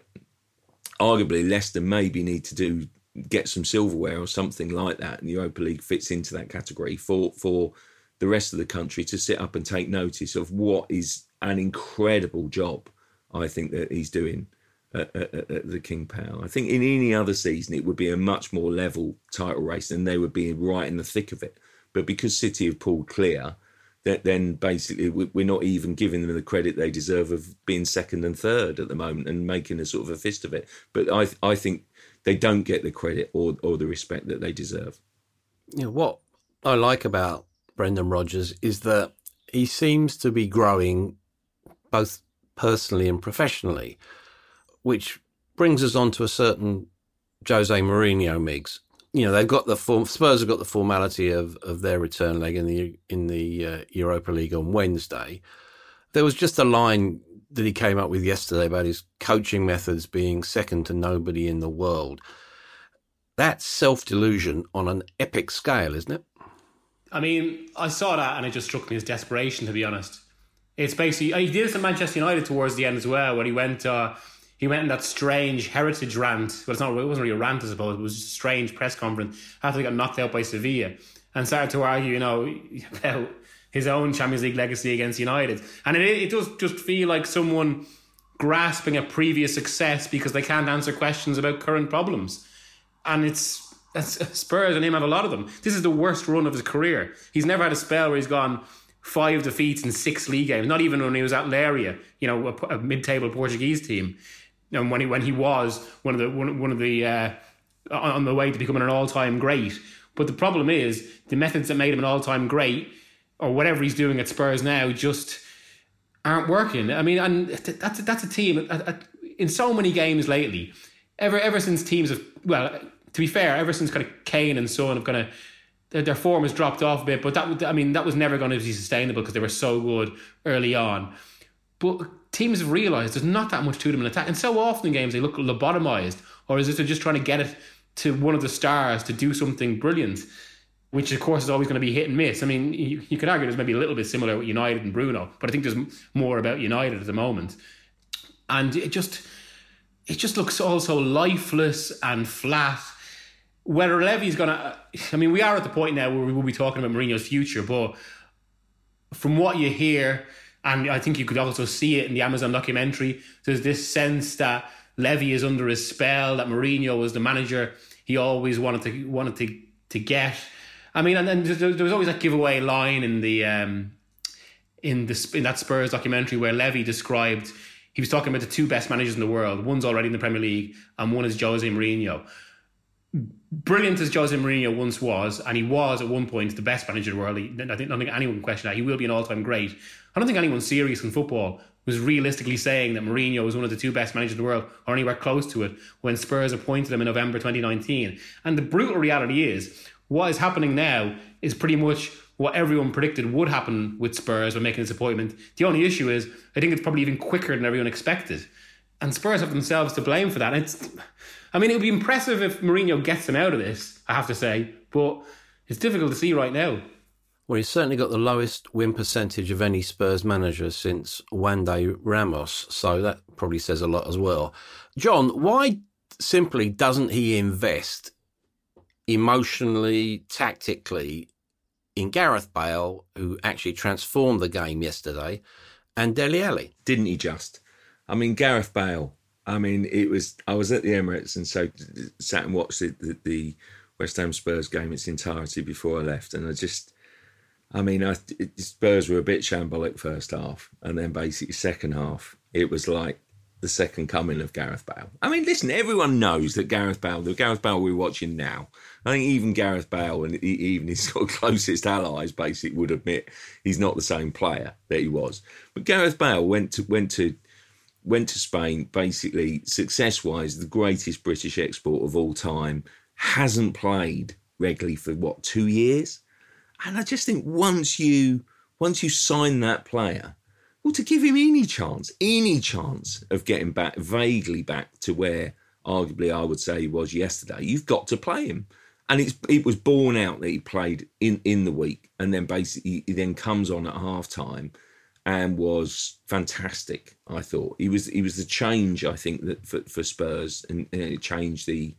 arguably Leicester maybe need to do get some silverware or something like that, and the Europa League fits into that category for for the rest of the country to sit up and take notice of what is an incredible job. I think that he's doing at, at, at, the King Power. I think in any other season it would be a much more level title race, and they would be right in the thick of it. But because City have pulled clear, that then basically we're not even giving them the credit they deserve of being second and third at the moment and making a sort of a fist of it. But I I think they don't get the credit or, or the respect that they deserve. You know, what I like about Brendan Rodgers is that he seems to be growing both personally and professionally, which brings us on to a certain Jose Mourinho Migs. You know, they've got the form, Spurs have got the formality of, of their return leg in the in the uh, Europa League on Wednesday. There was just a line that he came up with yesterday about his coaching methods being second to nobody in the world. That's self delusion on an epic scale, isn't it? I mean, I saw that and it just struck me as desperation, to be honest. It's basically he did this at Manchester United towards the end as well, when he went uh, he went in that strange heritage rant. Well, it's not it wasn't really a rant, I suppose. It was just a strange press conference after they got knocked out by Sevilla, and started to argue, you know, about his own Champions League legacy against United. And it, it does just feel like someone grasping a previous success because they can't answer questions about current problems. And it's Spurs and him have a lot of them. This is the worst run of his career. He's never had a spell where he's gone five defeats in six league games. Not even when he was at Leiria, you know, a, a mid-table Portuguese team. And when he when he was one of the one, one of the uh, on the way to becoming an all-time great. But the problem is the methods that made him an all-time great, or whatever he's doing at Spurs now, just aren't working. I mean, and that's that's a team in so many games lately. Ever ever since teams have well to be fair, ever since kind of Kane and Son have kind of their, their form has dropped off a bit, but that I mean that was never going to be sustainable because they were so good early on. But teams have realised there's not that much to them in attack, and so often in games they look lobotomized, or is it they're just trying to get it to one of the stars to do something brilliant, which of course is always going to be hit and miss. I mean, you, you could argue there's maybe a little bit similar with United and Bruno, but I think there's more about United at the moment, and it just it just looks also lifeless and flat whether Levy's going to, I mean, we are at the point now where we will be talking about Mourinho's future, but from what you hear, and I think you could also see it in the Amazon documentary, there's this sense that Levy is under his spell, that Mourinho was the manager he always wanted to wanted to to get. I mean, and then there was always that giveaway line in the um, in the in that Spurs documentary where Levy described he was talking about the two best managers in the world. One's already in the Premier League, and one is Jose Mourinho brilliant as Jose Mourinho once was, and he was at one point the best manager in the world. He, I think, don't think anyone can question that. He will be an all-time great. I don't think anyone serious in football was realistically saying that Mourinho was one of the two best managers in the world, or anywhere close to it, when Spurs appointed him in November 2019. And the brutal reality is, what is happening now is pretty much what everyone predicted would happen with Spurs when making this appointment. The only issue is, I think it's probably even quicker than everyone expected. And Spurs have themselves to blame for that. it's I mean, it would be impressive if Mourinho gets them out of this, I have to say, but it's difficult to see right now. Well, he's certainly got the lowest win percentage of any Spurs manager since Juande Ramos, so that probably says a lot as well. John, why simply doesn't he invest emotionally, tactically in Gareth Bale, who actually transformed the game yesterday, and Dele Alli? Didn't he just? I mean, Gareth Bale I mean, it was. I was at the Emirates and so sat and watched the, the, the West Ham Spurs game its entirety before I left, and I just. I mean, I, Spurs were a bit shambolic first half, and then basically second half, it was like the second coming of Gareth Bale. I mean, listen, everyone knows that Gareth Bale, the Gareth Bale we're watching now, I think even Gareth Bale and even his closest allies basically would admit he's not the same player that he was. But Gareth Bale went to went to went to Spain, basically success wise, the greatest British export of all time, hasn't played regularly for what, two years? And I just think once you once you sign that player, well, to give him any chance, any chance of getting back vaguely back to where arguably I would say he was yesterday, you've got to play him. And it's it was borne out that he played in, in the week and then basically he then comes on at half time and was fantastic. I thought he was he was the change I think that for, for Spurs and, it changed the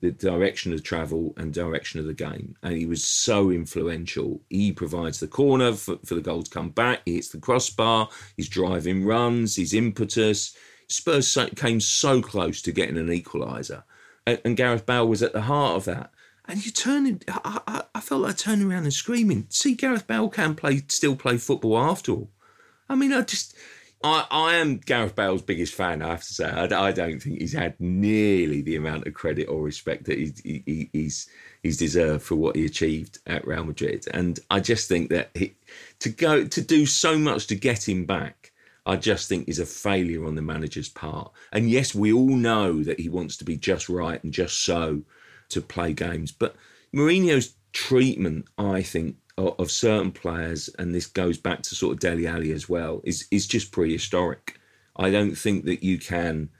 the direction of travel and direction of the game. And he was so influential. He provides the corner for, for the goal to come back. He hits the crossbar. He's driving runs. His impetus. Spurs came so close to getting an equaliser, and, and Gareth Bale was at the heart of that. And you turn, I, I, I felt like turning around and screaming. See, Gareth Bale can play, still play football after all. I mean, I just. I, I am Gareth Bale's biggest fan, I have to say. I, I don't think he's had nearly the amount of credit or respect that he's, he, he's he's deserved for what he achieved at Real Madrid. And I just think that he, to go to do so much to get him back, I just think is a failure on the manager's part. And yes, we all know that he wants to be just right and just so to play games, but Mourinho's treatment, I think, of, certain players, and this goes back to sort of Dele Alli as well, is is just prehistoric. I don't think that you can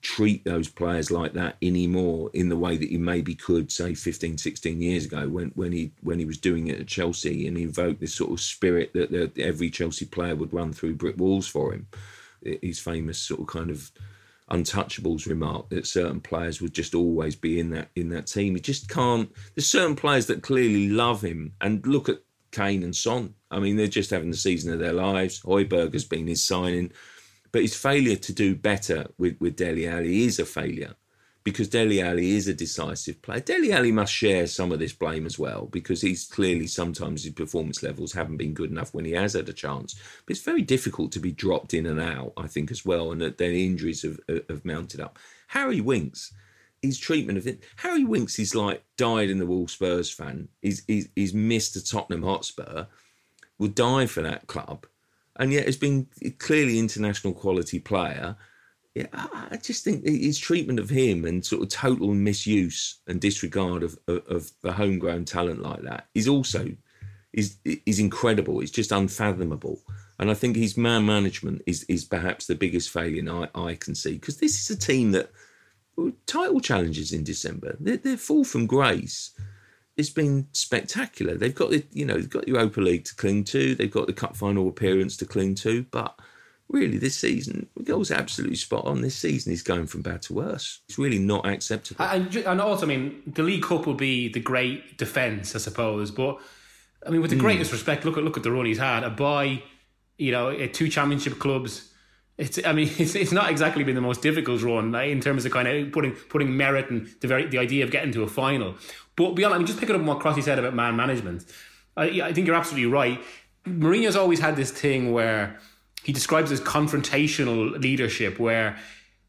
treat those players like that anymore in the way that you maybe could say 15 16 years ago when when he when he was doing it at Chelsea and he invoked this sort of spirit that, that every Chelsea player would run through brick walls for him his famous sort of kind of untouchables remark that certain players would just always be in that in that team. He just can't there's certain players that clearly love him. And look at Kane and Son. I mean they're just having the season of their lives. Højbjerg has been his signing. But his failure to do better with, with Dele Alli is a failure because Dele Alli is a decisive player. Dele Alli must share some of this blame as well because he's clearly sometimes his performance levels haven't been good enough when he has had a chance. But it's very difficult to be dropped in and out, I think, as well, and that then injuries have, uh, have mounted up. Harry Winks, his treatment of it. Harry Winks is like died in the wall Spurs fan. He's, he's, he's missed a Tottenham Hotspur, will die for that club and yet has been clearly international quality player. Yeah, I just think his treatment of him and sort of total misuse and disregard of, of, of the homegrown talent like that is also is is incredible. It's just unfathomable. And I think his man management is is perhaps the biggest failure I, I can see because this is a team that title challenges in December. They're, they're full from grace it's been spectacular. They've got the you know they've got the Europa League to cling to. They've got the cup final appearance to cling to. But really, this season, Miguel's absolutely spot on. This season is going from bad to worse. It's really not acceptable. And, and also, I mean, the League Cup will be the great defence, I suppose. But I mean, with the hmm. greatest mm. respect, look at look at the run he's had. A buy, you know, two Championship clubs. It's, I mean, it's, it's not exactly been the most difficult run in terms of kind of putting putting merit and the very the idea of getting to a final. But beyond, I mean, just picking up on what Crossy said about man management, I, I think you're absolutely right. Mourinho's always had this thing where he describes as confrontational leadership, where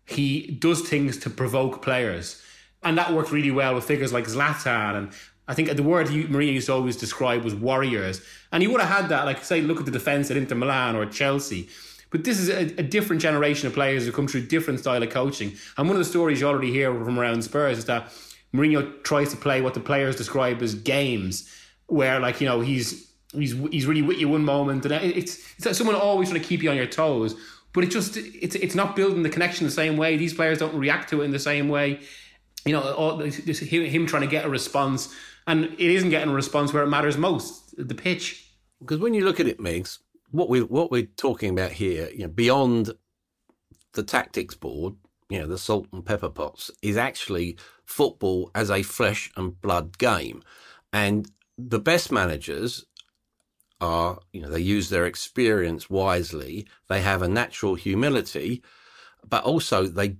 he does things to provoke players. And that worked really well with figures like Zlatan. And I think the word he, Mourinho used to always describe was warriors. And he would have had that, like, say, look at the defence at Inter Milan or Chelsea. But this is a, a, different generation of players who come through different style of coaching. And one of the stories you already hear from around Spurs is that Mourinho tries to play what the players describe as games, where like you know he's he's he's really with you one moment, and it's it's like someone always trying to keep you on your toes. But it just it's it's not building the connection the same way. These players don't react to it in the same way. You know, all him, him trying to get a response, and it isn't getting a response where it matters most, the pitch. Because when you look at it, Migs, what we what we're talking about here, you know, beyond the tactics board, you know, the salt and pepper pots, is actually football as a flesh and blood game. And the best managers are, you know, they use their experience wisely, they have a natural humility, but also they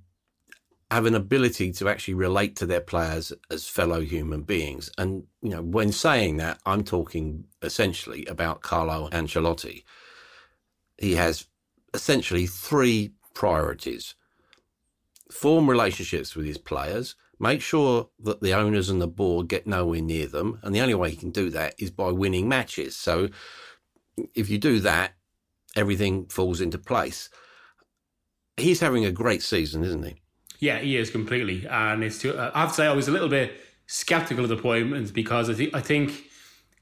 have an ability to actually relate to their players as fellow human beings. And, you know, when saying that, I'm talking essentially about Carlo Ancelotti. He has essentially three priorities form relationships with his players, make sure that the owners and the board get nowhere near them. And the only way he can do that is by winning matches. So if you do that, everything falls into place. He's having a great season, isn't he? Yeah, he is completely. And it's too, I have to say, I was a little bit skeptical of the appointments because I, th- I think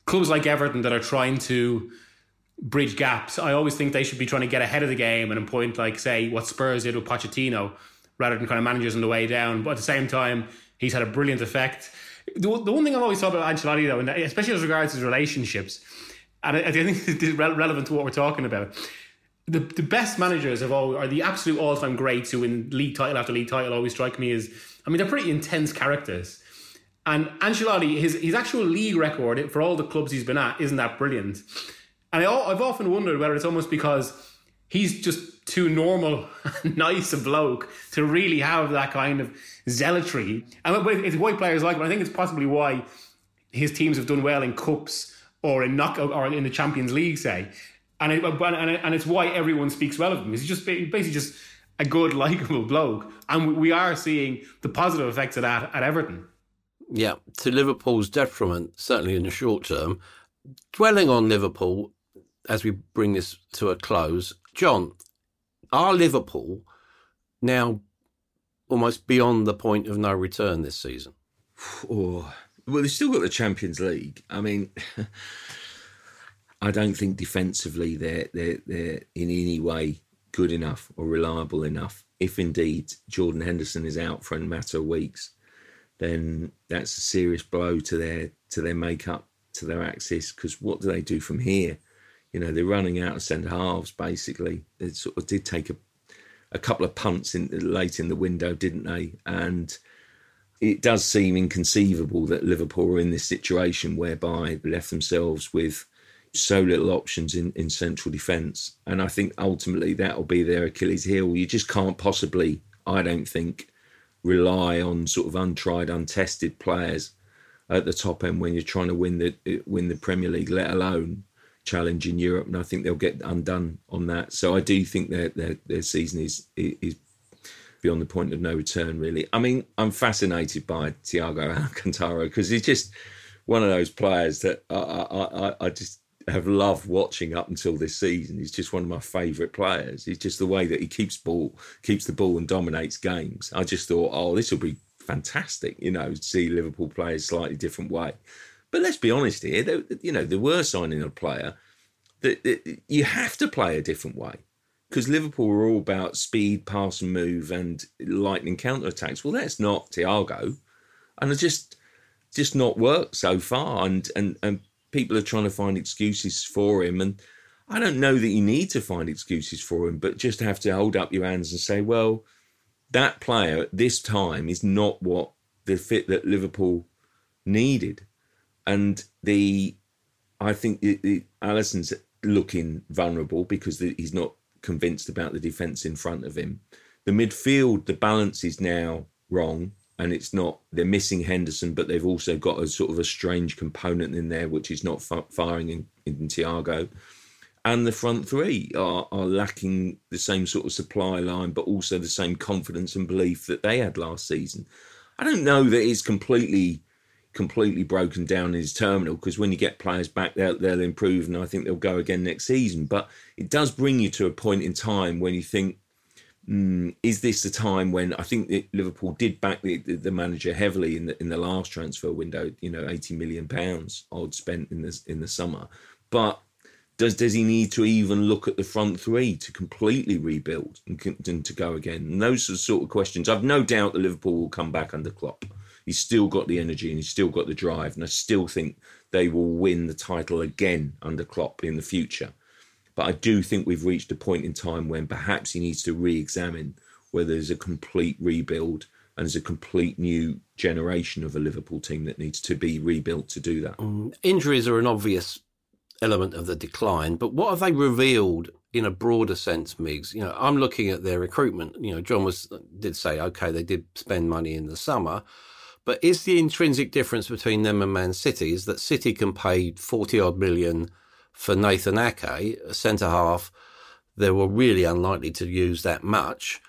clubs like Everton that are trying to bridge gaps, I always think they should be trying to get ahead of the game and appoint, like, say, what Spurs did with Pochettino rather than kind of managers on the way down. But at the same time, he's had a brilliant effect. The, the one thing I've always thought about Ancelotti, though, and especially as regards his relationships, and I, I think this is relevant to what we're talking about. The, the best managers of all are the absolute all time greats who win league title after league title always strike me as I mean they're pretty intense characters. And Ancelotti, his his actual league record for all the clubs he's been at isn't that brilliant. And I, I've often wondered whether it's almost because he's just too normal, nice a bloke to really have that kind of zealotry. And it's white players like, but I think it's possibly why his teams have done well in cups or in knockout or in the Champions League, say. And it, and it's why everyone speaks well of him. He's just basically just a good, likable bloke, and we are seeing the positive effects of that at Everton. Yeah, to Liverpool's detriment, certainly in the short term. Dwelling on Liverpool as we bring this to a close, John, are Liverpool now almost beyond the point of no return this season? Oh, well, they've still got the Champions League. I mean, I don't think defensively they're they're they're in any way good enough or reliable enough. If indeed Jordan Henderson is out for a matter of weeks, then that's a serious blow to their to their makeup, to their axis. Because what do they do from here? You know, they're running out of centre halves basically. It sort of did take a a couple of punts in late in the window, didn't they? And it does seem inconceivable that Liverpool are in this situation whereby they left themselves with so little options in, in central defence. And I think ultimately that will be their Achilles heel. You just can't possibly, I don't think, rely on sort of untried, untested players at the top end when you're trying to win the win the Premier League, let alone challenge in Europe. And I think they'll get undone on that. So I do think their their, their season is is beyond the point of no return. Really, I mean, I'm fascinated by Thiago Alcantara because he's just one of those players that I, I, I just have loved watching up until this season. He's just one of my favourite players. He's just the way that he keeps ball, keeps the ball, and dominates games. I just thought, oh, this will be fantastic. You know, see Liverpool play a slightly different way. But let's be honest here. They, you know, they were signing a player that, that you have to play a different way because Liverpool were all about speed, pass and move, and lightning counter attacks. Well, that's not Thiago, and it just just not worked so far. And and and people are trying to find excuses for him. And I don't know that you need to find excuses for him, but just have to hold up your hands and say, well, that player at this time is not what the fit that Liverpool needed. And the, I think the, the Alisson's looking vulnerable because the, he's not convinced about the defence in front of him. The midfield, the balance is now wrong and it's not they're missing Henderson, but they've also got a sort of a strange component in there which is not firing in, in Thiago. And the front three are, are lacking the same sort of supply line, but also the same confidence and belief that they had last season. I don't know that it's completely completely broken down in his terminal because when you get players back, they'll, they'll improve and I think they'll go again next season. But it does bring you to a point in time when you think, Mm, is this the time when I think that Liverpool did back the, the, manager heavily in the in the last transfer window? You know, eighty million pounds odd spent in this in the summer, but does does he need to even look at the front three to completely rebuild and, and to go again? And those are the sort of questions. I've no doubt that Liverpool will come back under Klopp. He's still got the energy and he's still got the drive, and I still think they will win the title again under Klopp in the future. But I do think we've reached a point in time when perhaps he needs to re examine whether there's a complete rebuild and there's a complete new generation of a Liverpool team that needs to be rebuilt to do that. Mm, injuries are an obvious element of the decline, but what have they revealed in a broader sense, Migs? You know, I'm looking at their recruitment. You know, John was did say, okay, they did spend money in the summer, but is the intrinsic difference between them and Man City is that City can pay 40 odd million for Nathan Ake, a centre half, they were really unlikely to use that much.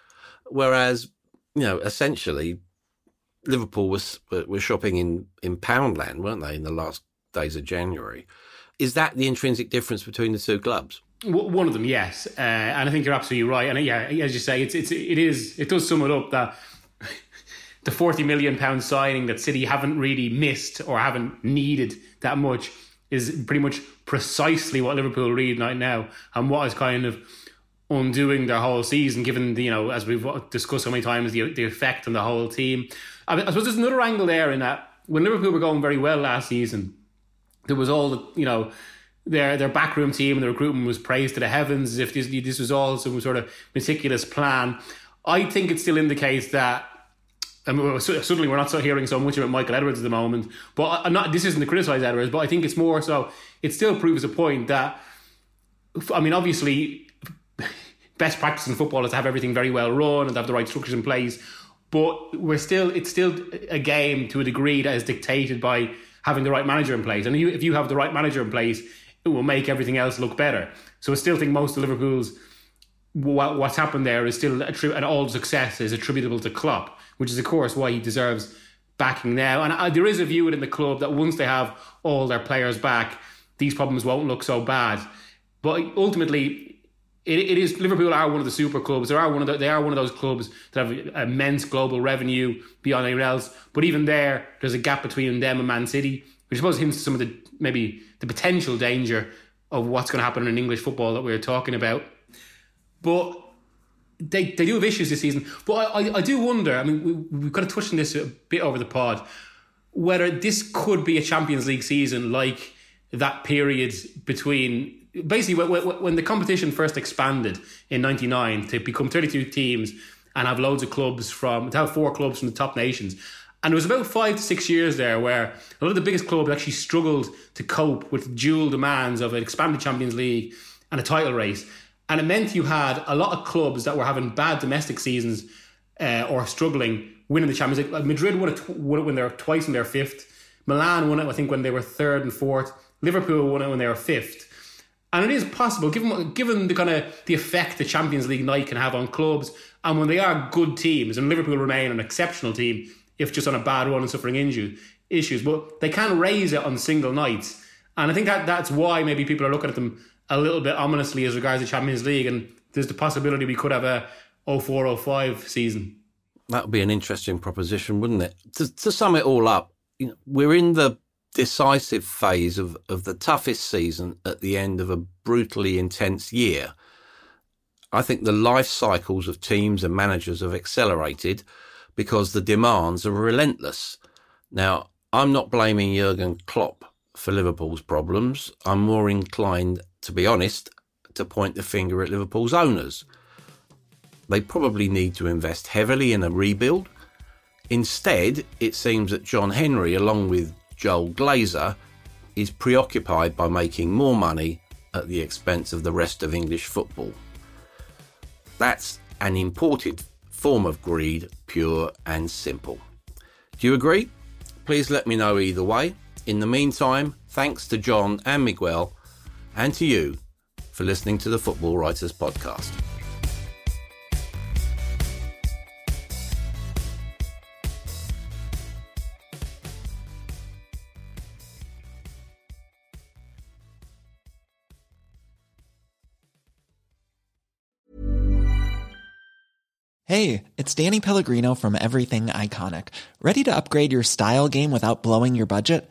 Whereas, you know, essentially, Liverpool was were shopping in in Poundland, weren't they, in the last days of January? Is that the intrinsic difference between the two clubs? One of them, yes, uh, and I think you're absolutely right. And yeah, as you say, it's it's it is it does sum it up that the forty million pound signing that City haven't really missed or haven't needed that much is pretty much precisely what Liverpool read right now and what is kind of undoing their whole season, given the, you know, as we've discussed so many times, the, the effect on the whole team. I, I suppose there's another angle there in that when Liverpool were going very well last season, there was all the, you know, their their backroom team and the recruitment was praised to the heavens as if this, this was all some sort of meticulous plan. I think it still indicates that I mean, suddenly we're not so hearing so much about Michael Edwards at the moment. But I'm not. This isn't to criticise Edwards, but I think it's more so. It still proves a point that, I mean, obviously, best practice in football is to have everything very well run and have the right structures in place. But we're still. It's still a game to a degree that is dictated by having the right manager in place. And if you have the right manager in place, it will make everything else look better. So I still think most of Liverpool's what's happened there is still true, and all success is attributable to Klopp which is, of course, why he deserves backing now. And uh, there is a view within the club that once they have all their players back, these problems won't look so bad. But ultimately, it, it is Liverpool are one of the super clubs. They are one of the, they are one of those clubs that have immense global revenue beyond anyone else. But even there, there's a gap between them and Man City, which I suppose hints to some of the maybe the potential danger of what's going to happen in English football that we are talking about. But they, they do have issues this season. But I, I, I do wonder, I mean, we, we've kind of touched on this a bit over the pod, whether this could be a Champions League season like that period between basically when, when the competition first expanded in 99 to become 32 teams and have loads of clubs from, to have four clubs from the top nations. And it was about five to six years there where a lot of the biggest clubs actually struggled to cope with dual demands of an expanded Champions League and a title race. And it meant you had a lot of clubs that were having bad domestic seasons uh, or struggling winning the Champions League. Madrid won it, won it when they were twice in their fifth. Milan won it, I think, when they were third and fourth. Liverpool won it when they were fifth. And it is possible, given given the kind of the effect the Champions League night can have on clubs, and when they are good teams, and Liverpool remain an exceptional team, if just on a bad run and suffering injury issues, but they can raise it on single nights. And I think that that's why maybe people are looking at them a little bit ominously as regards the Champions League, and there's the possibility we could have a 0405 season. That would be an interesting proposition, wouldn't it? To, to sum it all up, you know, we're in the decisive phase of, of the toughest season at the end of a brutally intense year. I think the life cycles of teams and managers have accelerated because the demands are relentless. Now, I'm not blaming Jurgen Klopp for Liverpool's problems. I'm more inclined, to be honest, to point the finger at Liverpool's owners. They probably need to invest heavily in a rebuild. Instead, it seems that John Henry, along with Joel Glazer, is preoccupied by making more money at the expense of the rest of English football. That's an imported form of greed, pure and simple. Do you agree? Please let me know either way. In the meantime, thanks to John and Miguel, and to you for listening to the Football Writers Podcast. Hey, it's Danny Pellegrino from Everything Iconic. Ready to upgrade your style game without blowing your budget?